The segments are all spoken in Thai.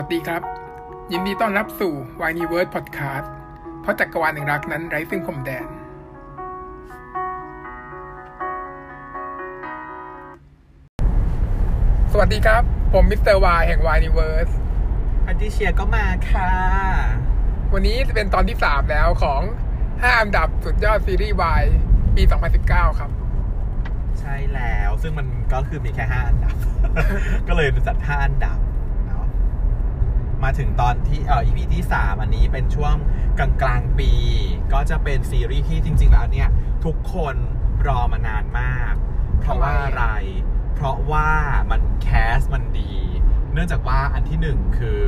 วัสดีครับ ยินดีต้อนรับสู่ w i n e w o r d Podcast เพราะจักรวาลแห่งรักนั้นไร้ซึ่งพรมแดน สวัสดีครับ ผมมิสเตอร์วายแห่ง w i n e w o r d อันดิเชียก็มาค่ะ วันนี้จะเป็นตอนที่ 3 แล้วของ 5 อันดับสุดยอดซีรีส์วายปี 2019 ครับใช่แล้วซึ่งมันก็คือมีแค่ห้าอันดับ ก็เลยจัดห้าอันดับเนาะ มาถึงตอนที่เอ่อ EP ที่ 3 อันนี้เป็นช่วงกลางกลางๆปี ก็จะเป็นซีรีส์ที่จริง ๆ แล้วเนี่ย ทุกคนรอมานานมาก เพราะว่าอะไร เพราะว่ามันแคสมันดี เนื่องจากว่าอันที่หนึ่งคือ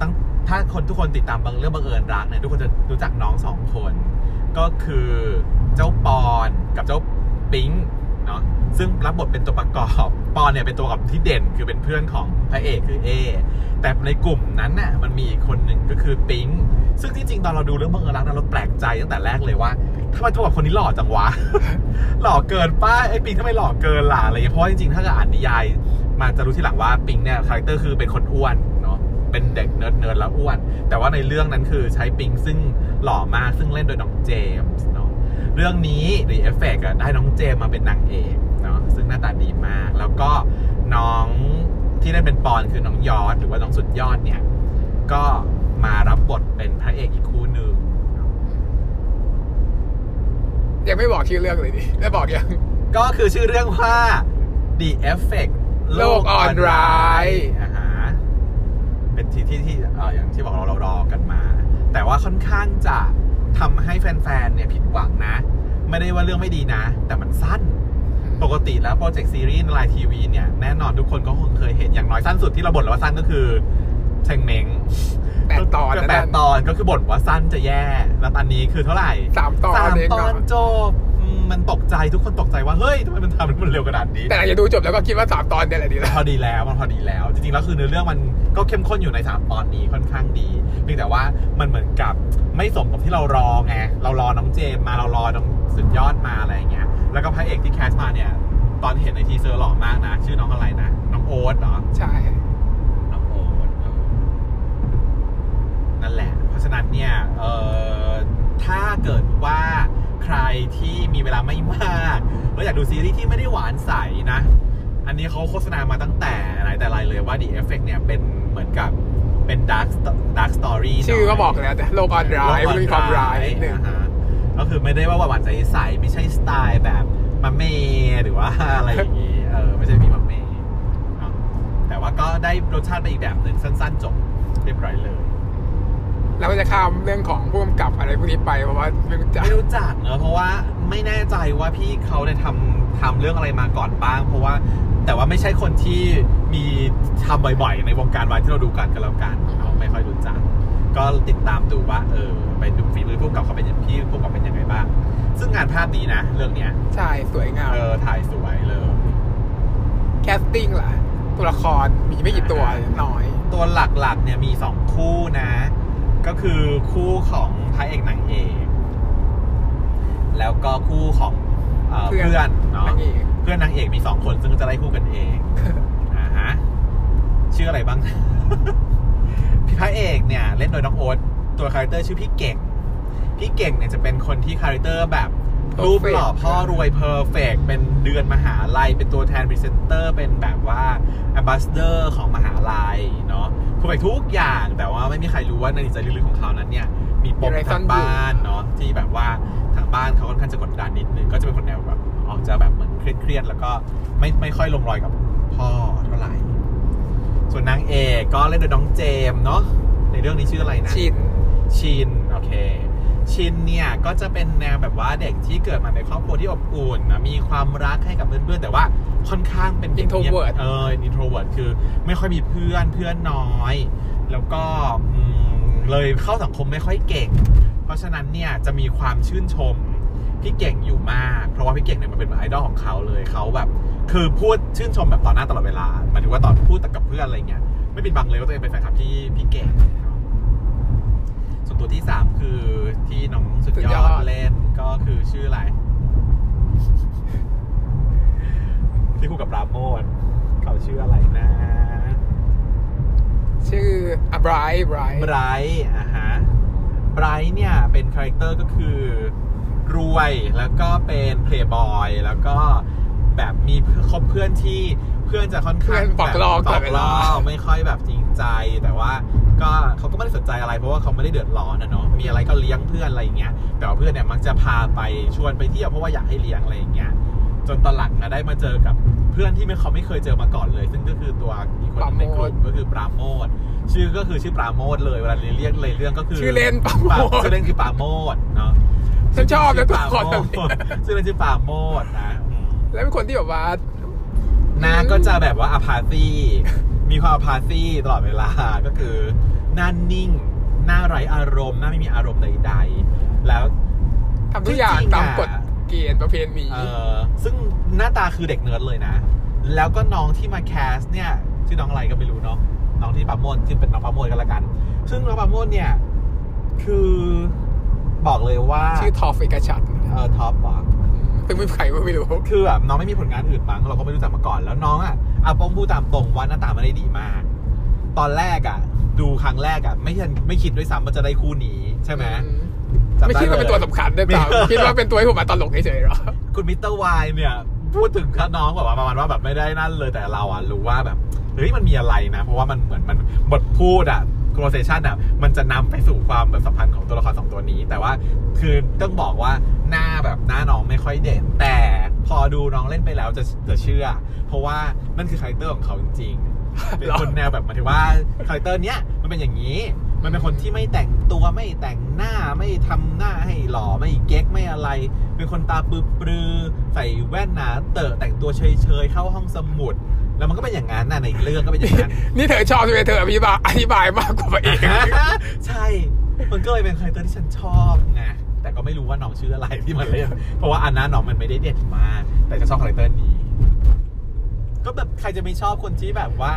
ตั้งถ้าคนทุกคนติดตามบางเรื่องบังเอิญรักเนี่ยทุกคนจะรู้จักน้องสองคน ก็คือเจ้าปอนกับเจ้าปิง เนาะซึ่งรับบทเป็นตัวประกอบปอนเนี่ยเป็นตัวประกอบที่เด่นคือเป็นเพื่อนของพระเอกคือเอแต่ในกลุ่มนั้นน่ะมันมีอีกคนหนึ่งก็คือปิงซึ่งที่จริงตอนเราดูเรื่องบังเอิญรักนะเราแปลกใจตั้งแต่แรกเลยว่าทำไมตัวแบบคนนี้หล่อจังวะ หล่อเกินป่ะไอ้ปิงทำไมหล่อเกินล่ะอะไรเงี้ยเพราะจริงๆถ้าเกิดอ่านนิยายมาจะรู้ทีหลังว่าปิงเนี่ย character คือเป็นคนอ้วนเนาะเป็นเด็ก nerd nerd แล้วอ้วน แต่ว่าในเรื่องนั้นคือใช้ปิงซึ่งหล่อมากซึ่งเล่นโดยน้องเจมส์ เนาะเรื่องนี้ The Effect ได้น้องเจมส์มาเป็นนางเอกเนาะซึ่งหน้าตาดีมาก แล้วก็น้องที่ได้เป็นปอนคือน้องยอดหรือว่าน้องสุดยอดเนี่ย ก็มารับบทเป็นพระเอกอีกคู่หนึ่งเนาะยังไม่บอกชื่อเรื่องเลยดิได้บอกยัง ก็คือชื่อเรื่องว่า The Effect โลกออนไลน์อ่าฮะเป็นที่ที่ที่เอ่ออย่างที่บอกเราเรารอกันมา แต่ว่าค่อนข้างจะ ทำให้แฟนๆ เนี่ยผิดหวังนะ ไม่ได้ว่าเรื่องไม่ดีนะ แต่มันสั้น ปกติแล้วโปรเจกต์ซีรีส์ในไลน์ทีวีเนี่ย แน่นอนทุกคนก็คงเคยเห็นอย่างน้อยสั้นสุดที่เราบ่นว่าสั้นก็คือเชงเมงแปดตอนก็นะแปดนั่นตอนก็คือบ่นว่าสั้นจะแย่ แล้วตอนนี้คือเท่าไหร่สามตอนสามเองตเหรอนจบอื มมันตกใจทุกคนตกใจว่าเฮ้ยทำไมมันทำมันเร็วขนาดนี้แต่หลังจากดูจบแล้วก็คิดว่า3ตอนเนี่ยแหละดีแล้วพอดีแล้วมันพอดีแล้ว จริงๆแล้วคือเนื้อเรื่องมันก็เข้มข้นอยู่ใน3ตอนนี้ค่อนข้างดีเพียงแต่ว่ามันเหมือนกับไม่สมกับที่เรารอไงเรารอน้องเจมมาเรารอน้องสุดยอดมาอะไรอย่างเงี้ยแล้วก็พระเอกที่ cast มาเนี่ย ตอนเห็นใน teaser หล่อมากนะ ชื่อน้องอะไรนะน้องโอ๊ตเหรอใช่น้องโอ๊ตเออนั่นแหละ เพราะฉะนั้นเนี่ยเออถ้าเกิดว่า ใครที่มีเวลาไม่มากแล้วอยากดูซีรีส์ที่ไม่ได้หวานใสนะ อันนี้เขาโฆษณามาตั้งแต่ไหนแต่ไรเลยว่า The Effect เนี่ยเป็นเหมือนกับเป็น dark sto- dark story ชื่อก็บอกแล้วแต่โลกออนไลน์มันมีความร้ายนิดนึงอ่าฮะก็คือไม่ได้ว่าหวานใสๆไม่ใช่สไตล์แบบมาเมหรือว่าอะไรอย่างงี้เออไม่ใช่มีมาเมเนาะแต่ว่าก็ได้รสชาติไปอีกแบบหนึ่งสั้น ๆ จบเรียบร้อยเลย แล้วก็จะข้ามเรื่องของผู้กำกับอะไรพวกนี้ไปเพราะว่าไม่รู้จักไม่รู้จักเนอะเพราะว่าไม่แน่ใจว่าพี่เขาได้ทำทำเรื่องอะไรมาก่อนบ้าง เพราะว่าแต่ว่าไม่ใช่คนที่มีทำบ่อยๆ ในวงการวายที่เราดูกันก็แล้วกันเนาะไม่ค่อยรู้จัก ก็ติดตามดูว่าเออไปดูฝีมือผู้กำกับเขาเป็นยังพี่ผู้กำกับเป็นยังไงบ้าง ซึ่งงานภาพดีนะ เรื่องเนี้ยใช่สวยงามเออถ่ายสวยเลยcasting ล่ะตัวละครมีไม่กี่ตัวน้อย ตัวหลักๆเนี่ยมีสองคู่นะ ก็คือคู่ของพระเอกนางเอกแล้วก็คู่ของเอ่อเพื่อนเพื่อนเนาะนางเอก เพื่อนนางเอกมีสองคนซึ่งจะไล่คู่กันเองอ่าฮะชื่ออะไรบ้าง พี่พระเอกเนี่ยเล่นโดยน้องโอ๊ตตัว character ชื่อพี่เก่ง พี่เก่งเนี่ยจะเป็นคนที่ character แบบ Perfect รูปหล่อพ่อรวย perfect เป็นเดือนมหาลัย เป็นตัวแทนพรีเซนเตอร์ เป็นแบบว่า ambassador ของมหาลัยเนาะ คือไปทุกอย่างแต่ว่าไม่มีใครรู้ว่าในใจลึกๆของเขานั้นเนี่ย มีปมมีอะไรซ่อทานงอยู่บ้านเนาะที่แบบว่าทางบ้านเขาค่อนข้างจะกดดันนิดนึงก็จะเป็นคนแนวแบบออกจะแบบเหมือนเครียดๆแล้วก็ไม่ไม่ค่อยลงรอยกับพ่อเท่าไหร่ ส่วนนางเอกก็เล่นโดยน้องเจมส์เนาะในเรื่องนี้ชื่ออะไรนะชินชินโอเค ชินเนี่ยก็จะเป็นแนวแบบว่าเด็กที่เกิดมาในครอบครัวที่อบอุ่นนะมีความรักให้กับเพื่อนๆแต่ว่าค่อนข้างเป็นเด็กเงียบ Introvert เออ introvert คือ ไม่ค่อยมีเพื่อนเพื่อนน้อย แล้วก็อืมเลยเข้าสังคมไม่ค่อยเก่ง เพราะฉะนั้นเนี่ยจะมีความชื่นชมพี่เก่งอยู่มาก เพราะว่าพี่เก่งเนี่ยมันเป็นไอดอลของเขาเลยเขาแบบ คือพูดชื่นชมแบบต่อหน้าตลอดเวลาหมายถึงว่าตอนพูดแต่กับเพื่อนอะไรเงี้ยไม่ปิดบังเลยว่าตัวเองเป็นแฟนคลับที่พี่เก่งเนาะส่วนตัวที่สามคือที่น้องสุด สุด ย ย อ อ ด ด เล่นก็ คือชื่ออะไร ที่คู่กับปราโมทเขาชื่ออะไรนะ ชื่ออะไบรท์ไบรท์ไบรท์อะฮะไบรท์เนี่ยเป็น character ก็คือ รวยแล้วก็เป็นเพลย์บอยแล้วก็แบบมีคบเพื่อนที่เพื่อนจะค่อนข้างเพื่อนปอกลอกแบบตปลออดกเวลลาอกไม่ค่อยแบบจริง ใจแต่ว่าก็เขาก็ไม่ได้สนใจอะไรเพราะว่าเขาไม่ได้เดือดร้อนนะเนาะมีอะไรก็เลี้ยงเพื่อนอะไรอย่างเงี้ยแต่ว่าเพื่อนเนี่ยมักจะพาไปชวนไปเที่ยวเพราะว่าอยากให้เลี้ยงอะไรอย่างเงี้ยจนตอนหลังนะได้มาเจอกับเพื่อนที่ไม่เขาไม่เคยเจอมาก่อนเลย ซึ่งก็คือตัวอีกคนหนึ่งในกลุ่มก็คือปราโมทชื่อก็คือชื่อปราโมทเลยเวลาเรียกเลยเรื่องก็คือชื่อเล่นปราโมทชื่อเล่นคือปราโมทเนาะฉันชอบนะชื่ตัวปราละครโมแบบทนี้ชื่อเล่นชื่อปราโมทนะอืมแล้วเป็นคนที่แบบว่าหน้าก็จะแบบว่า apathy มีความ apathy ตลอดเวลาก็คือหน้านิ่ง หน้าไร้อารมณ์หน้าไม่มีอารมณ์ใดๆ แล้วทำทุกอย่างจริงๆตามอะกฎเกณฑ์ประเพณีเออซึ่งหน้าตาคือเด็กเนิร์ดเลยนะ แล้วก็น้องที่มา cast เนี่ยชื่อน้องอะไรก็ไม่รู้เนาะน้องที่ปราโมทที่เป็นน้องปราโมทกันละกัน ซึ่งน้องปราโมทเนี่ย คือบอกเลยว่า ชื่อทอฟเอกชัดเออท็อปบอก ซึ่งไม่มีใครก็ไม่รู้ คือแบบน้องไม่มีผลงานอื่นมั้งเราก็ไม่รู้จักมาก่อน แล้วน้องอะเอาป้องพูดตามตรงว่าหน้าตาไม่ได้ดีมาก ตอนแรกอะ ดูครั้งแรกอะ ไม่ทันไม่คิดด้วยซ้ำว่าจะได้คู่นี้ใช่ไหมจำไม่ด้คิดว่าลยเป็นตัวสำคัญด้วยเปล่าไม่คิดว่าเป็นตัวให้ผมมาตลกเฉยๆหรอคุณมิสเตอร์วายเนี่ยพูดถึงน้องแบบว่าประมาณว่าแบบไม่ได้นั่นเลยแต่เราอะรู้ว่าแบบเฮ้ยมันมีอะไรนะ เพราะว่ามันเหมือนมันบทพูดอะ conversation อะมันจะนำไปสู่ความแบบสัมพันธ์ของตัวละครสองตัวนี้ แต่ว่าคือต้องบอกว่าหน้าแบบหน้าน้องไม่ค่อยเด่น แต่พอดูน้องเล่นไปแล้วจะจะเชื่อ เพราะว่านั่นคือคาแรคเตอร์ของเขาจริงๆเป็นคนแนวแบบหมายถึงว่าคาแรคเตอร์เนี้ยมันเป็นอย่างนี้ มันเป็นคนที่ไม่แต่งตัวไม่แต่งหน้าไม่ทำหน้าให้หล่อไม่เก๊กไม่อะไร เป็นคนตาปรือๆใส่แว่นหนาเตอะแต่งตัวเฉยๆเข้าห้องสมุด แล้วมันก็เป็นอย่างนั้นน่ะในเรื่องก็เป็นอย่างนั้นนี่เธอชอบใช่ไหมเธออธิบายอธิบายมากกว่าพระเองใช่ มันก็เลยเป็นคาแรคเตอร์ที่ฉันชอบไงแต่ก็ไม่รู้ว่าน้องชื่ออะไรที่มันเล่นเพราะว่าอันนั้นน้องมันไม่ได้เด็ดมากแต่จะชอบคาแรคเตอร์นี้ก็แบบใครจะไม่ชอบคนที่แบบว่า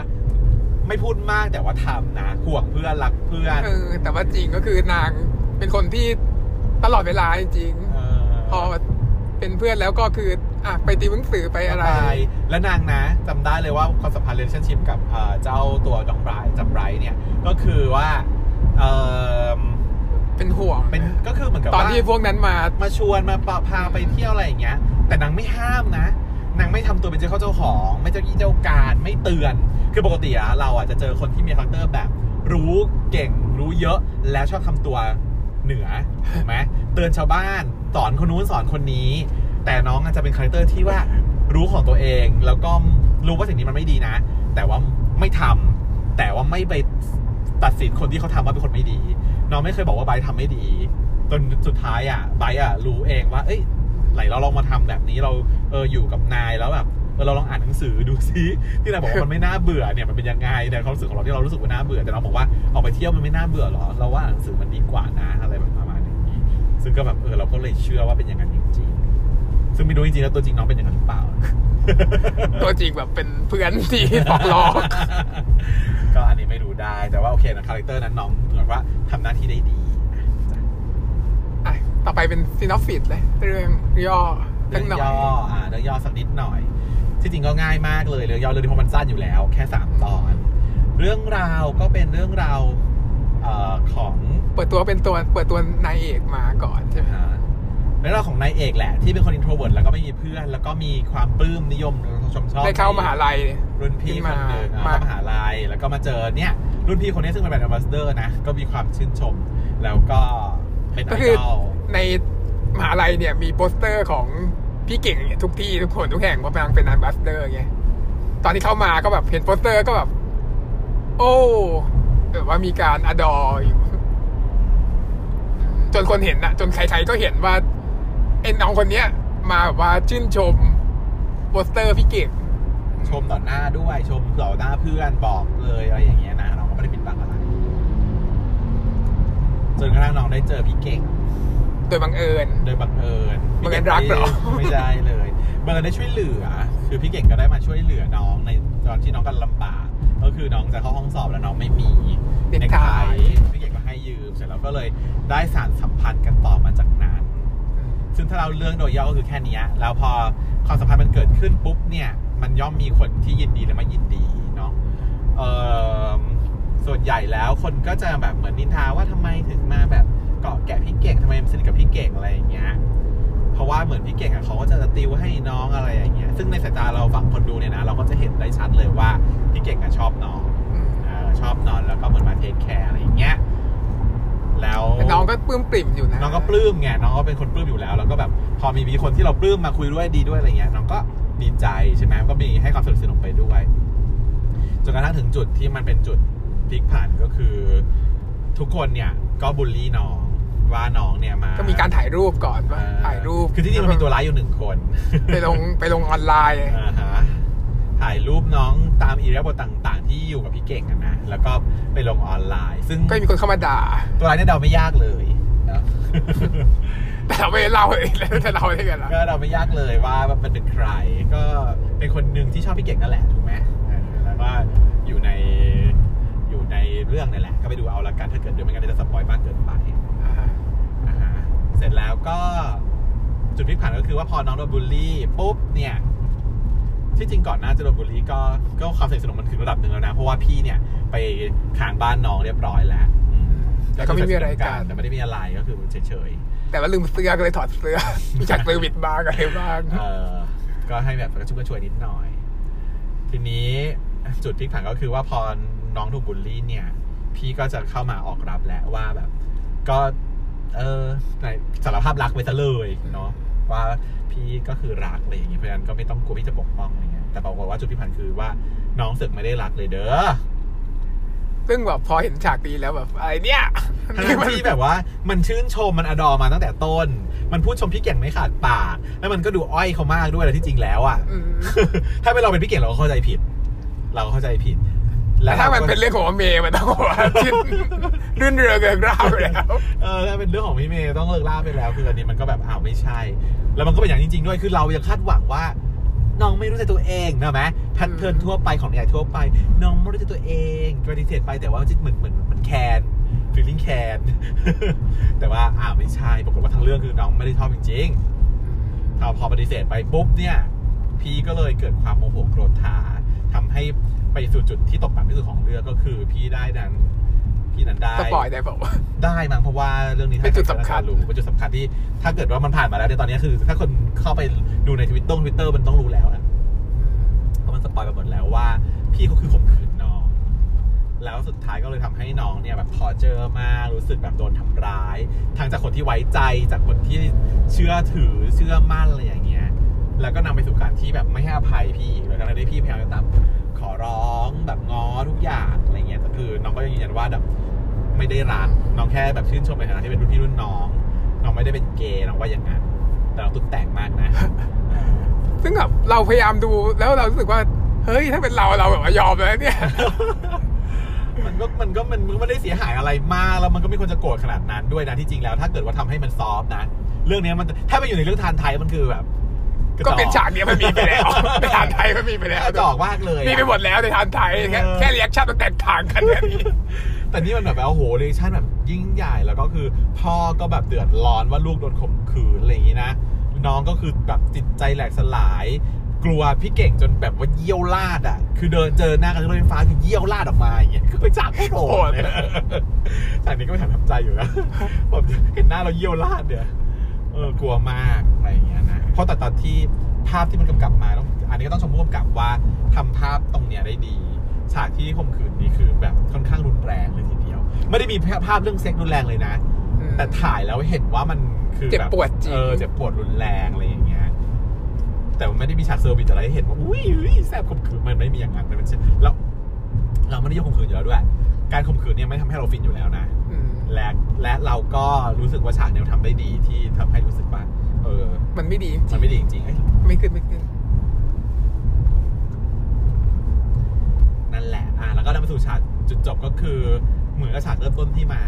ไม่พูดมากแต่ว่าทำนะห่วงเพื่อนรักเพื่อนเออแต่ว่าจริงก็คือนางเป็นคนที่ตลอดเวลาจริงเอๆพอเป็นเพื่อนแล้วก็คืออะไปตีหนังสือไปอะไรไปและนางนะจำได้เลยว่าความสัมพันธ์ relationship กับเอ่อเจ้าตัวดองไบรท์จับไบรท์เนี่ย ก็คือว่าเออเป็นห่วงเป็นก็คือเหมือนกับตอนว่าที่พวกนั้นมามาชวนมาปะพาไปเที่ยวอะไรอย่างเงี้ย แต่นางไม่ห้ามนะ นางไม่ทำตัวเป็นเจ้าเข้าเจ้าของ ไม่เจ้ากี้เจ้าการไม่เตือน คือปกติอะเราอะจะเจอคนที่มีคาแรคเตอร์แบบ รู้เก่งรู้เยอะแล้วชอบทำตัวเหนือถูกไหมเตือนชาวบ้านสอนคนนู้นสอนคนนี้ แต่น้องอาจจะเป็นคาแรคเตอร์ที่ว่ารู้ของตัวเอง แล้วก็รู้ว่าสิ่งนี้มันไม่ดีนะ แต่ว่าไม่ทำแต่ว่าไม่ไปตัดสินคนที่เขาทำว่าเป็นคนไม่ดี น้องไม่เคยบอกว่าไบททำไม่ดีจนสุดท้ายอะไบอะรู้เองว่า เอ้ย ไหนเราลองมาทำแบบนี้เราเอออยู่กับนายแล้วแบบเออเราลองอ่านหนังสือดูซิที่นายบอกว่ามันไม่น่าเบื่อเนี่ยมันเป็นยังไงในความรู้สึกของเราที่เรารู้สึกว่าน่าเบื่อแต่เราบอกว่าออกไปเที่ยวมันไม่น่าเบื่อหรอเราว่าอ่านหนังสือมันดีกว่านะอะไรแบบประมาณนี้ซึ่งก็แบบเออเราก็เลยเชื่อว่าเป็นอย่างนั้นจริงๆซึ่งไม่รู้จริงๆแล้วตัวจริงน้องเป็นอย่างนั้นหรือเปล่า ตัวจริงแบบเป็นเพื่อนที่บอกลอกก็อันนี้ไม่รู้ได้แต่ว่าโอเคนะคาแรคเตอร์นั้นน้องเหมือนว่าทำหน้าที่ได้ดีจ้ะอะ ต่อไปเป็นซีนอฟฟิตเลยเรื่องย่อเรื่ตั้งหน่อยอ่าเรื่องย่อสักนิดหน่อย ที่จริงก็ง่ายมากเลยเรื่องย่อเรื่องนี้เพราะมันสั้นอยู่แล้ว แค่สามตอน เรื่องราวก็เป็นเรื่องราวเอ่อของเปิดตัวเป็นตัวเปิดตัวนายเอกมาก่อนใช่ไหมอ่าเรื่องราวของนายเอกแหละ ที่เป็นคน introvert แล้วก็ไม่มีเพื่อน แล้วก็มีความปลื้มนิยมชมชอบได้เข้ามหาลัยรุ่นพี่คนหนึ่งมาอ่าเข้ามหาลัยแล้วก็มาเจอเนี่ยรุ่นพี่คนนี้ซึ่งเป็น brand ambassador นะก็มีความชื่นชม แล้วก็ ก็คือเป็นไอดอลในมหาลัยเนี่ยมีโปสเตอร์ของพี่เก่งเนี่ยทุกที่ทุกคนทุกแห่งเพราะมันเป็น ambassador ไงตอนที่เข้ามาก็แบบเห็นโปสเตอร์ก็แบบ โอ้แบบว่ามีการอดออยู่จนคนเห็นอะจนใครๆก็เห็นว่าไอ้น้องคนเนี้ย มาแบบว่าชื่นชมโปสเตอร์พี่เก่งชมต่อหน้าด้วยชมต่อหน้าเพื่อนบอกเลยอะไรอย่างเงี้ยนะน้องก็ไม่ได้ปิดบังอะไร จนกระทั่งน้องได้เจอพี่เก่ง โดยบังเอิญ โดยบังเอิญบังเอิญรักเหรอ ไม่ได้เลยบังเอิญได้ช่วยเหลือ คือพี่เก่งก็ได้มาช่วยเหลือน้องในตอนที่น้องกำลังลำบาก ก็คือน้องจะเข้าห้องสอบแล้วน้องไม่มีเด็กในไทไทยยพี่เก่งก็ให้ยืม เสร็จแล้วก็เลยได้สารสัมพันธ์กันต่อมาจากนั้น ซึ่งถ้าเราเรื่องโดยย่อก็คือแค่เนี้ยแล้วพอความสัมพันธ์มันเกิดขึ้นปุ๊บเนี่ย มันย่อมมีคนที่ยินดีและไม่ยินดีเนาะเอ่อ ส่วนใหญ่แล้วคนก็จะแบบเหมือนนินทาว่าทำไมถึงมาแบบเกาะแกะพี่เก่งทำไมมันสนิทกับพี่เก่งอะไรอย่างเงี้ยเพราะว่าเหมือนพี่เก่งอะเขาก็จะติวให้น้องอะไรอย่างเงี้ยซึ่งในสายตาเราฝั่งคนดูเนี่ยนะเราก็จะเห็นได้ชัดเลยว่าพี่เก่งอะชอบน้องอืมเออชอบนอนแล้วก็เหมือนมาเทคแคร์อะไรอย่างเงี้ยแล้วแต่น้องก็ปลื้มปริ่มอยู่นะน้องก็ปลื้มไงน้องก็เป็นคนปลื้มอยู่แล้ว แล้วก็แบบพอมีมีคนที่เราปลื้มมาคุยด้วยดีด้วยอะไรเงี้ยน้องก็ดีใจใช่ไหมก็มีให้ความสนิทสนมไปด้วยจนกระทั่งถึงจุดที่มันเป็นจุด พลิกผันก็คือ ทุกคนเนี่ยก็บูลลี่น้องว่าน้องเนี่ยมา ก็มีการถ่ายรูปก่อนว่าเอ่อถ่ายรูป คือที่จริงมันมีตัวร้ายอยู่หนึ่งคน ไปลงไปลงออนไลน์อ่าฮะถ่ายรูปน้องตามอีเรียบทต่าง ๆ ที่อยู่กับพี่เก่งอะนะ แล้วก็ไปลงออนไลน์ ซึ่งก็มีคนเข้ามาด่า ตัวร้ายเนี่ยเดาไม่ยากเลยนะแต่เราไม่ได้เล่าเลยแล้วจะเล่าได้ไงล่ะก็เดาไม่ยากเลยว่ามันเป็นใคร ก็เป็นคนหนึ่งที่ชอบพี่เก่งนั่นแหละถูกไหมเออแล้วก็อยู่ในอยู่ใน เรื่องนี่แหละ ก็ไปดูเอาละกันถ้าเกิดเดี๋ยวไม่งั้นเดี๋ยวจะสปอยมากเกินไปอ่าอ่าฮะเสร็จแล้วก็จุดพลิกผันก็คือว่าพอน้องโดนบูลลี่ปุ๊บเนี่ยที่จริงก่อนหน้าจะโดนบูลลี่ก็ก็ความสนิทสนมมันถึงระดับหนึ่งแล้วนะ เพราะว่าพี่เนี่ยไปค้างบ้านน้องเรียบร้อยแล้วอืมแต่ก็ไม่มีอะไรกันแต่ไม่ได้มีอะไรก็คือเฉยๆแต่ว่าลืมเสื้อก็เลยถอดเสื้อมีฉาก service บ้างอะไรบ้างเออก็ให้แบบกระชุ่มกระชวยนิดหน่อย ทีนี้จุดพลิกผันก็คือว่าพอ น้องถูกบูลลี่เนี่ย พี่ก็จะเข้ามาออกรับแล้วว่าแบบ ก็ เออในสารภาพรักไปซะเลยเนาะว่าพี่ก็คือรักอะไรอย่างเงี้ยเพราะฉะนั้นก็ไม่ต้องกลัวพี่จะปกป้องอะไรเงี้ยแต่ปรากฏว่าจุดพลิกผันคือว่าน้องเสือกไม่ได้รักเลยเด้อซึ่งแบบพอเห็นฉากนี้แล้วแบบอะไรเนี่ยทั้งที่แบบว่า มันชื่นชมมันอดอมาตั้งแต่ต้น มันพูดชมพี่เก่งไม่ขาดปาก แล้วมันก็ดูอ้อยเขามากด้วยแล้วที่จริงแล้วอะอืมถ้าเป็นเราเป็นพี่เก่งเราก็เข้าใจผิด เราก็เข้าใจผิด แต่ถ้ามันเป็นเรื่องของเมย์มันต้องบอกว่าชิ้นรื่นเริงเกินราไปแล้วเออถ้าเป็นเรื่องของพี่เมย์ต้องเลิกล่าไปแล้ว คืออันนี้มันก็แบบอ้าวไม่ใช่ แล้วมันก็เป็นอย่างจริง ๆ ด้วยคือเรายังคาดหวังว่าน้องไม่รู้ใจตัวเองนะไหมแพทเทิร์นทั่วไปของนิยายทั่วไป น้องไม่รู้ใจตัวเองปฏิเสธไปแต่ว่าจิตเหมือนเหมือนมันแคนฟีลลิ่งแคนแต่ว่าอ้าวไม่ใช่ปรากฏว่าทั้งเรื่องคือน้องไม่ได้ชอบจริงๆพอพอปฏิเสธไปปุ๊บเนี่ย พี่ก็เลยเกิดความโมโหโกรธาทำให้ ไปสู่จุดที่ตกต่ำที่สุดของเรื่องก็คือพี่ได้นั้นพี่นั้นได้สปอยได้บอกว่าได้มั้งเพราะว่าเรื่องนี้เป็นจุดสำคัญรู้เป็นจุดสำคัญที่ถ้าเกิดว่ามันผ่านมาแล้วในตอนนี้คือ ถ้าคนเข้าไปดูในทวิตต้งทวิตเตอร์มันต้องรู้แล้วนะเพราะมันสปอยไปหมดแล้วว่า พี่เขาคือข่มขืนน้อง แล้วสุดท้ายก็เลยทำให้น้องเนี่ยแบบพอเจอมากรู้สึกแบบโดนทำร้าย ทั้งจากคนที่ไว้ใจจากคนที่เชื่อถือเชื่อมั่นอะไรอย่างเงี้ย แล้วก็นำไปสู่การที่แบบไม่ให้อภัยพี่อีกแล้วก็ได้พี่พยายามจะตาม ขอร้องแบบง้อทุกอย่างอะไรเงี้ยแต่คือน้องก็ยังยืนยันว่าแบบไม่ได้รักน้องแค่แบบชื่นชมในฐานะที่เป็นรุ่นพี่รุ่นน้อง น้องไม่ได้เป็นเกย์น้องว่าอย่างนั้น แต่เราตุ๊ดแต่งมากนะ ซึ่งแบบเราพยายามดูแล้วเรารู้สึกว่า เฮ้ยถ้าเป็นเราเราแบบว่ายอมแล้วเนี่ย มันก็มันก็มันมันก็ไม่ได้เสียหายอะไรมากแล้วมันก็ไม่ควรจะโกรธขนาดนั้นด้วยนะที่จริงแล้ว ถ้าเกิดว่าทำให้มันซอฟต์นะ เรื่องเนี้ยมันถ้าไปอยู่ในเรื่องทานไทยมันคือแบบ ก็เป็นฉากเนี้ยมันมีไปแล้วในทานไทยมันมีไปแล้วกระจอกมากเลยอะมีไปหมดแล้วในทานไทยแค่เออแค่เรียกชั่นมันแตกต่างกันแค่นี้แต่นี่มันแบบโอ้โหเรียกชั่นแบบยิ่งใหญ่แล้วก็คือพ่อก็แบบเดือดร้อนว่าลูกโดนข่มขืนอะไรอย่างนี้นะน้องก็คือแบบจิตใจแหลกสลาย กลัวพี่เก่งจนแบบว่าเยี่ยวลาดอะ คือเดินเจอหน้ากันรถไฟฟ้าคือเยี่ยวลาดออกมาอย่างเงี้ยคือไปจากโกรธเลยฉากนี้ก็ไม่ทันทำใจอยู่นะผมเห็นหน้าเราเยี่ยวลาดเนี่ยเออกลัวมากอะไรอย่างเงี้ยนะ เพราะแต่ตอนที่ภาพที่มันกำกับมาต้องอันนี้ก็ต้องชมผู้กำกับว่าทำภาพตรงเนี้ยได้ดีฉากที่ข่มขืนนี่คือแบบค่อนข้างรุนแรงเลยทีเดียว ไม่ได้มีภาพเรื่องเซ็กซ์รุนแรงเลยนะ แต่ถ่ายแล้วเห็นว่ามันคือเจ็บแบบปวดจริงเออเจ็บปวดรุนแรงอะไรอย่างเงี้ยแต่มันไม่ได้มีฉาก service อะไรให้เห็นว่าอุ้ยอุ้ยแซ่บข่มขืนมันไม่มีอย่างนั้นมันเป็นแล้วเราไม่ได้ยกข่มขืนอยู่แล้วด้วย การข่มขืนเนี่ยไม่ทำให้เราฟินอยู่แล้วนะอืมและและเราก็รู้สึกว่าฉากเนี้ยทำได้ดีที่ทำให้รู้สึกว่า เออ มันไม่ดีจมัรินงไม่ดีจริงๆเอ้ยๆไม่ขึ้นไม่ขึ้น นั่นแหละ อะแล้วก็นำไปสู่ฉากจุดจบก็คือ เหมือนกับฉากเริ่มต้นที่มา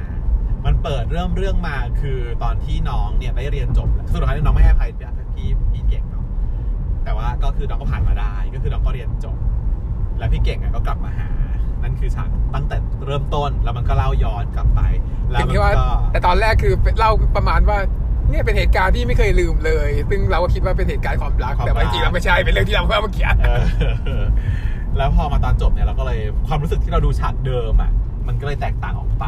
มันเปิดเริ่มเรื่องมาคือตอนที่น้องเนี่ยได้เรียนจบแล้วสุดท้ายน้องไม่ให้อภัยพี่พี่เก่งเนาะแต่ว่าก็คือน้องก็ผ่านมาได้ ก็คือน้องก็เรียนจบ แล้วพี่เก่งอะก็กลับมาหานั่นคือฉากตั้งแต่เริ่มต้นแล้วมันก็เล่าย้อนกลับไป แล้วถึงมันที่ว่าก็แต่ตอนแรกคือเล่าประมาณว่า เนี่ยเป็นเหตุการณ์ที่ไม่เคยลืมเลย ซึ่งเราก็คิดว่าเป็นเหตุการณ์ความรัก แต่ว่าจริงๆแล้วไม่ใช่ เป็นเรื่องที่เราเพิ่งมาเขียนเออแล้วพอมาตอนจบเนี่ยเราก็เลยความรู้สึกที่เราดูฉากเดิมอะ มันก็เลยแตกต่างออกไป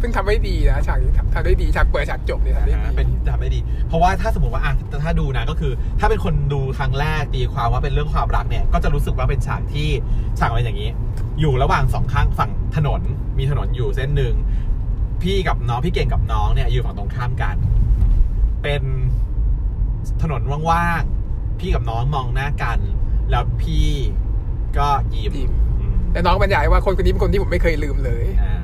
ซึ่งทำได้ดีนะฉากนี้ทำทำได้ดีฉากเปิดฉากจบเนี่ยทำได้นะฮะดีเป็นทำได้ดี เพราะว่าถ้าสมมติว่าอะถ้าดูนะก็คือ ถ้าเป็นคนดูครั้งแรกตีความว่าเป็นเรื่องความรักเนี่ย ก็จะรู้สึกว่าเป็นฉากที่ฉากอะไรอย่างนี้ อยู่ระหว่างสองข้างฝั่งถนนมีถนนอยู่เส้นหนึ่ง พี่กับน้องพี่เก่งกับน้องเนี่ยอยู่ฝั่งตรงข้ามกัน เป็นถนนว่างๆพี่กับน้องมองหน้ากัน แล้วพี่ก็ยิ้มยิ้มอืมแต่น้องบรรยายว่าคนคนนี้เป็นคนที่ผมไม่เคยลืมเลยอ่า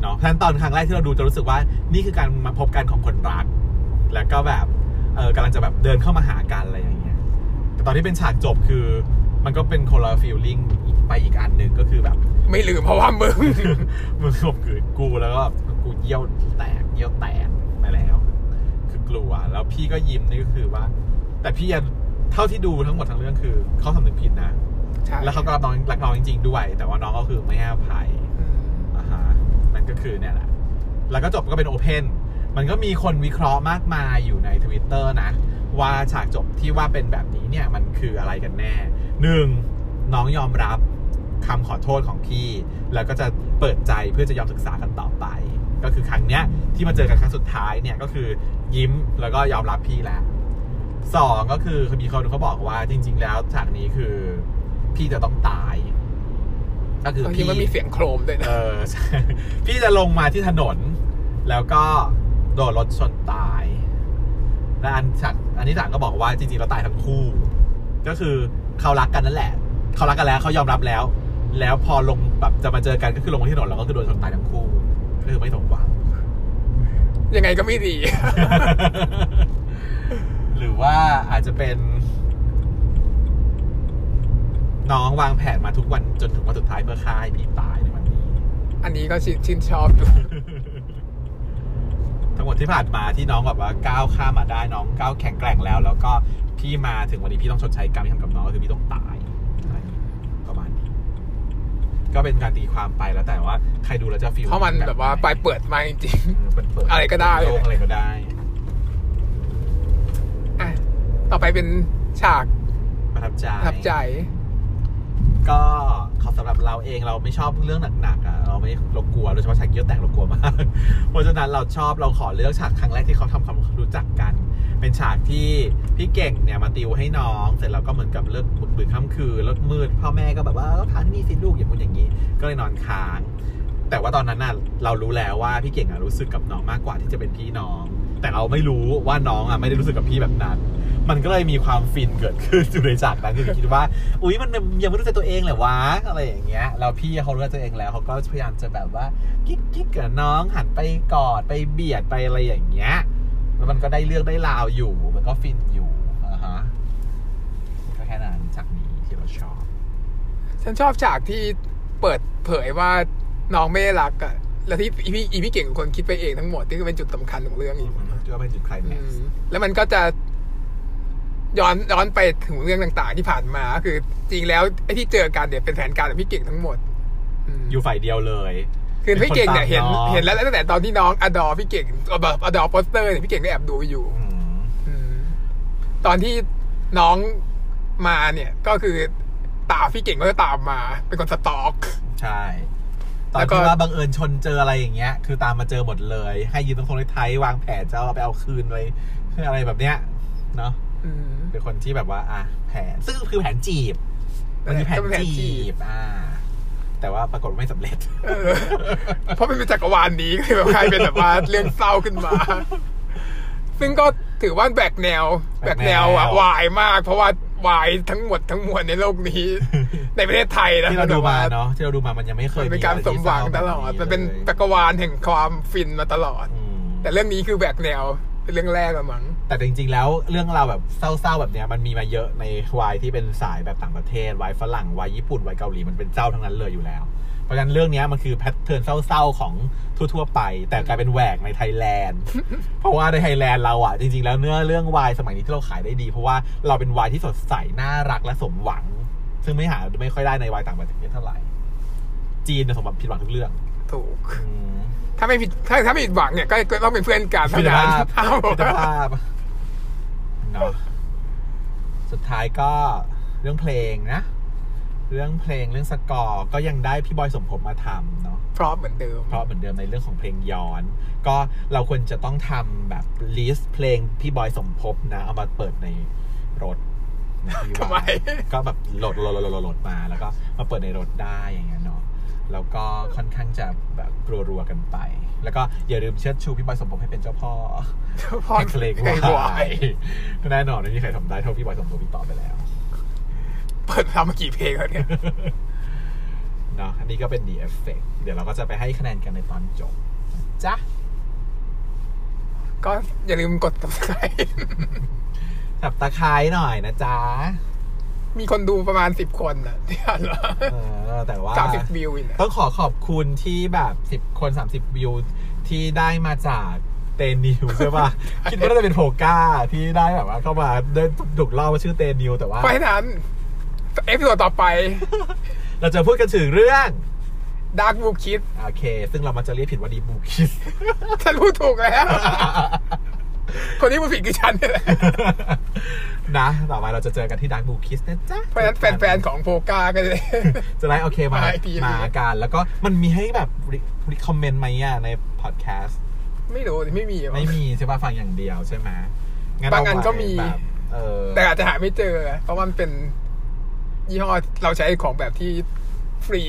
เนาะเพราะฉะนั้นตอนครั้งแรกที่เราดูจะรู้สึกว่านี่คือการมาพบกันของคนรัก แล้วก็แบบเออกำลังจะแบบเดินเข้ามาหากันอะไรอย่างเงี้ยแต่ตอนที่เป็นฉากจบคือ มันก็เป็นคนละ feeling ไปอีกอันหนึ่งก็คือแบบ ไม่ลืมเพราะว่ามึง มึงข่มขืนกูแล้วก็กูเยี่ยวแตกเยี่ยวแตกไปแล้ว คือกลัว แล้วพี่ก็ยิ้มนี่ก็คือว่า แต่พี่ยังเท่าที่ดูทั้งหมดทั้งเรื่องคือเขาสำนึกผิดนะ ใช่แล้วเขาก็รับน้องรักน้องจริง ๆ ด้วย แต่ว่าน้องก็คือไม่ให้อภัยอืมอ่าฮะนั่นก็คือเนี่ยแหละ แล้วก็จบก็เป็น open มันก็มีคนวิเคราะห์มากมายอยู่ในทวิตเตอร์นะ ว่าฉากจบที่ว่าเป็นแบบนี้เนี่ยมันคืออะไรกันแน่หนึ่งน้องยอมรับ คำขอโทษของพี่ แล้วก็จะเปิดใจเพื่อจะยอมศึกษากันต่อไป ก็คือครั้งเนี้ยที่มาเจอกันครั้งสุดท้ายเนี่ยก็คือยิ้มแล้วก็ยอมรับพี่แล้วสองก็คือคือมีคนเขาบอกว่าจริง ๆ แล้วฉากนี้คือพี่จะต้องตาย ก็คือบางทีพี่มันมีเสียงโครมด้วยนะเออใช่พี่จะลงมาที่ถนน แล้วก็โดนรถชนตายและอันฉากอันนี้ฉากก็บอกว่าจริงๆเราตายทั้งคู่ ก็คือเขารักกันนั่นแหละ เขารักกันแล้วเขายอมรับแล้ว แล้วพอลงแบบจะมาเจอกันก็คือลงมาที่ถนนแล้วก็คือโดนชนตายทั้งคู่ก็คือไม่สมหวังยังไงก็ไม่ดี หรือว่าอาจจะเป็น น้องวางแผนมาทุกวันจนถึงวันสุดท้ายเพื่อฆ่าให้พี่ตายในวันนี้ อันนี้ก็ชื่นชื่นชอบอยู่ ทั้งหมดที่ผ่านมาที่น้องแบบว่าก้าวข้ามมาได้น้องก้าวแข็งแกร่งแล้ว แล้วก็พี่มาถึงวันนี้พี่ต้องชดใช้กรรมที่ทำกับน้องก็คือพี่ต้องตายอะไรอย่างนี้ประมาณนี้ ก็เป็นการตีความไปแล้วแต่ว่าใครดูแล้วจะฟีลเพราะมันแบบว่าปลายเปิดมาจริงเออเปิดเปิดอะไรก็ได้โลกอะไรก็ได้ๆอะต่อไปเป็นฉากประทับใจประทับใจ ก็ขอสำหรับเราเองเราไม่ชอบเรื่องหนักๆอะเราไม่เรากลัวโดยเฉพาะฉากเยี่ยวแตกเรากลัวมากเพราะฉะนั้นเราชอบเราขอเลือกฉากครั้งแรกที่เขาทำความรู้จักกัน เป็นฉากที่พี่เก่งเนี่ยมาติวให้น้อง เสร็จแล้วก็เหมือนกับเลิกบึกบึกค่ำคืนเลิกมืดพ่อแม่ก็แบบว่าเออทานที่นี่สิลูกอย่างนู้นอย่างนี้ ก็เลยนอนค้าง แต่ว่าตอนนั้นน่ะเรารู้แล้วว่าพี่เก่งอะรู้สึกกับน้องมากกว่าที่จะเป็นพี่น้อง แต่เราไม่รู้ว่าน้องอะไม่ได้รู้สึกกับพี่แบบนั้น มันก็เลยมีความฟินเกิดขึ้นอยู่ในฉากนั้นคือคิดว่า อุ้ยมันยังไม่รู้จักตัวเองเหรอวะอะไรอย่างเงี้ยแล้วพี่เขารู้จักตัวเองแล้วเขาก็พยายามจะแบบว่ากิ๊กกิ๊กกับน้องหันไปกอดไปเบียดไปอะไรอย่างเงี้ย แล้วมันก็ได้เรื่องได้ราวอยู่ มันก็ฟินอยู่อ่าฮะก็แค่นั้นฉากนี้ที่เราชอบ ฉันชอบฉากที่เปิดเผยว่าน้องไม่ได้รักอะแล้วที่อีพี่อีพี่เก่งเป็นคนคิดไปเองทั้งหมดนี่คือเป็นจุดสำคัญของเรื่องอีกถือว่าเป็นจุดไคลอืแม็กมซ์แล้วมันก็จะย้อนย้อนไปถึงเรื่องต่าง ๆ ที่ผ่านมาก็คือจริงแล้วไอ้ที่เจอกันเนี่ยเป็นแผนการของพี่เก่งทั้งหมดอืมอยู่ฝ่ายเดียวเลย คือพี่เก่งเนี่ยเห็นป็คตามองเห็นแล้วตั้งแต่ตอนที่น้องอดอพี่เก่งแบบอดอโปสเตอร์เนี่ยพี่เก่งก็แอบดูอยู่อืมอืมตอนที่น้องมาเนี่ย ก็คือตามพี่เก่งก็จะตามมา เป็นคนสต็อก ใช่ตอแล้นวก็ที่ว่าบังเอิญชนเจออะไรอย่างเงี้ย คือตามมาเจอหมดเลย ให้ยืนตรงโคนไทยวางแผนจะเอาไปเอาคืนเลยคืออะไรแบบเนี้ยเนาะอืมเป็นคนที่แบบว่า อะแผน ซึ่งคือแผนจีบ มันคือแผนก็เป็นแผนจีจีบบอ่า แต่ว่าปรากฏว่าไม่สำเร็จเออเพราะมันเป็นจักรวาลนี้ก็เลยแบบกลายเป็นแบบว่าเรื่องเศร้าขึ้นมา ซึ่งก็ถือว่าแบกแนว แบกแนวอะแบกแนววายมาก เพราะว่าวายทั้งหมดทั้งมวลในโลกนี้ ในประเทศไทยนะที่เราดูแต่ว่มาเนาะที่เราดูมามันยังไม่เคมัยนเป็นการสมหวังตลอดมันเป็นจักรวาลแห่งความฟินมาตลอดอืมแต่เรื่องนี้คือแบกแนว เป็นเรื่องแรกอะมั้งแต่จริง ๆ แล้วเรื่องราวแบบเศร้าๆแบบเนี้ยมันมีมาเยอะในวายที่เป็นสายแบบต่างประเทศวายฝรั่งวายญี่ปุ่นวายเกาหลีมันเป็นเจ้าทั้งนั้นเลยอยู่แล้ว เพราะฉะนั้นเรื่องเนี้ยมันคือแพทเทิร์นเศร้าๆของทั่วๆไป แต่กลายเป็นแหวกในไทยแลนด์ เพราะว่าในไทยแลนด์เราอะจริง ๆ แล้วเนื้อเรื่องวายสมัยนี้ที่เราขายได้ดี เพราะว่าเราเป็นวายที่สดใสน่ารักและสมหวัง ซึ่งไม่หาไม่ค่อยได้ในวายต่างประเทศเท่าไหร่จีนเนี่ยสมบัติผิดหวังทุกเรื่อง ถูกอืมถ้าไม่ผิดถ้าถ้าไม่ผิดหวังเนี่ยก็ก็ต้องเป็นเพื่อนกันเท่ามิตรนั้นภาพอ้าวมิตรภาพเนาะสุดท้ายก็เรื่องเพลงนะ เรื่องเพลงเรื่องสกอร์ก็ยังได้พี่บอยสมภพมาทำเนาะเพราะเหมือนเดิมเพราะเหมือนเดิมในเรื่องของเพลงย้อน ก็เราควรจะต้องทำแบบ list เพลงพี่บอยสมภพนะ เอามาเปิดในรถนะพี่ว่าทำไมก็แบบโหลดโหลดโหลดโหลดโหลดมาแล้วก็มาเปิดในรถได้อย่างเงี้ยเนาะ แล้วก็ค่อนข้างจะแบบรัวๆกันไป แล้วก็อย่าลืมเชิดชูพี่บอยสมภพให้เป็นเจ้าพ่อพอแห่งเพลงเพลงววาายยแน่นอนไม่มีใครทำได้เท่าพี่บอยสมภพพี่ต่อไปแล้ว เปิดทำมากี่เพลงแล้วเนี่ยเนาะอันนี้ก็เป็น The Effect เดี๋ยวเราก็จะไปให้คะแนนกันในตอนจบจ้ะก็อย่าลืมกด subscribe สับตะไคร้หน่อยนะจ๊ะ มีคนดูประมาณสิบคนอะที่อ่านเหรอเออแต่ว่าสามสิบวิวอีกนะต้องขอขอบคุณที่แบบสิบคนสามสิบวิวที่ได้มาจากเตนิวใช่ป่ะ คิดว่าน่าจะเป็นโพก้าที่ได้แบบว่าเข้ามาได้ถูกเล่าว่าชื่อเตนิวแต่ว่าเพราะฉะนั้น episode ต่อไป เราจะพูดกันถึงเรื่อง Dark Blue Kiss โอเค ซึ่งเรามันจะเรียกผิดว่า Deep Blue Kiss ฉันพูดถูกแล้ว คนที่พูดผิดคือฉันนี่แหละนะ ต่อไปเราจะเจอกันที่ Dark Blue Kiss นะจ๊ะ เพราะฉะนั้นแฟนๆ ของโพกาก็เลยจะได้โอเคมา มาอีกทีหนึ่งมากันแล้วก็มันมีให้แบบ recommend ไหมอะในพอดแคสต์ ไม่รู้ไม่มีหรอไม่มีใช่ป่ะฟังอย่างเดียวใช่ไหมงั้บางอันเไว้ก็มีแบบเออแต่อาจจะหาไม่เจอ เพราะมันเป็นยี่ห้อเราใช้ของแบบที่ฟรี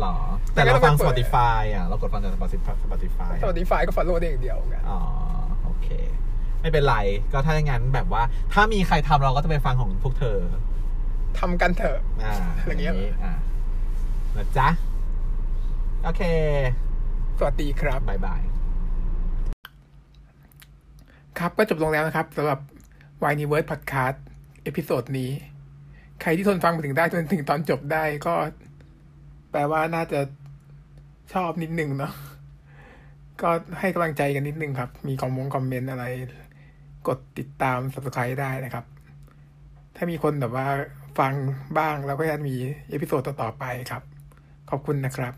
หรอ แต่แต่ก็เราต้องฟังไปเปิด Spotify อะ เรากดฟังจาก Spotify Spotify สวัสดีไฟก็ฟอลโล่ได้อย่างเดียวกันอ๋อโอ เค ไม่เป็นไรก็ถ้าอย่างนั้นแบบว่า ถ้ามีใครทำเราก็จะไปฟังของพวกเธอทำกันเถอะอ่าอย่างเงี้ยเหรออ่านะจ๊ะ โอเค สวัสดีครับบายบาย ครับก็จบลงแล้วนะครับสำหรับ w i n e w o r d Podcast episode นี้ ใครที่ทนฟังมาถึงได้จนถึงตอนจบได้ก็ แปลว่าน่าจะชอบนิดนึงเนาะ ก็ให้กำลังใจกันนิดนึงครับ มีคอมมงคอมเมนต์อะไร กดติดตาม subscribe ได้นะครับ ถ้ามีคนแบบว่าฟังบ้างแล้วก็จะมีเอพิโซดต่อๆไปครับ ขอบคุณนะครับ